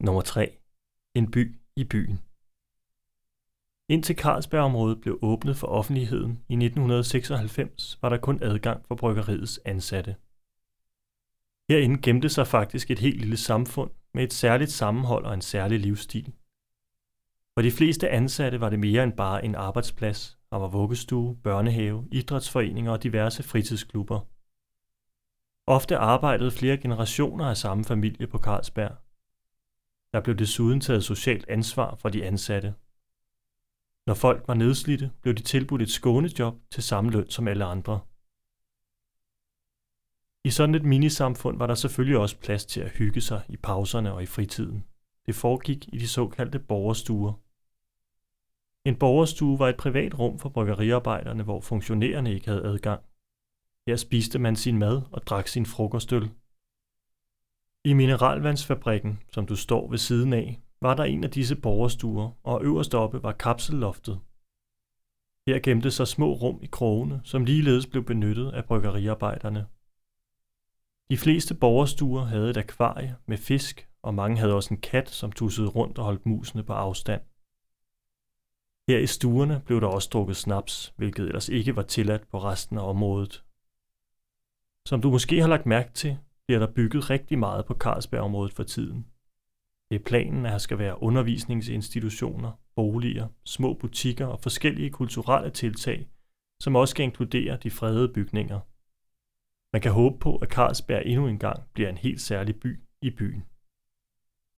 Nummer 3. En by i byen. Indtil Carlsbergområdet blev åbnet for offentligheden i 1996, var der kun adgang for bryggeriets ansatte. Herinde gemte sig faktisk et helt lille samfund med et særligt sammenhold og en særlig livsstil. For de fleste ansatte var det mere end bare en arbejdsplads, Der var vuggestue, børnehave, idrætsforeninger og diverse fritidsklubber. Ofte arbejdede flere generationer af samme familie på Carlsberg. Der blev desuden taget socialt ansvar for de ansatte. Når folk var nedslidte, blev de tilbudt et skånejob til samme løn som alle andre. I sådan et minisamfund var der selvfølgelig også plads til at hygge sig i pauserne og i fritiden. Det foregik i de såkaldte borgerstuer. En borgerstue var et privat rum for bryggeriarbejderne, hvor funktionærerne ikke havde adgang. Her spiste man sin mad og drak sin frokostøl. I mineralvandsfabrikken, som du står ved siden af, var der en af disse borgerstuer, og øverst oppe var kapselloftet. Her gemte sig små rum i krogene, som ligeledes blev benyttet af bryggeriarbejderne. De fleste borgerstuer havde et akvarie med fisk, og mange havde også en kat, som tussede rundt og holdt musene på afstand. Her i stuerne blev der også drukket snaps, hvilket ellers ikke var tilladt på resten af området. Som du måske har lagt mærke til, bliver der bygget rigtig meget på Carlsbergområdet for tiden. Det er planen, at der skal være undervisningsinstitutioner, boliger, små butikker og forskellige kulturelle tiltag, som også skal inkludere de fredede bygninger. Man kan håbe på, at Carlsberg endnu en gang bliver en helt særlig by i byen.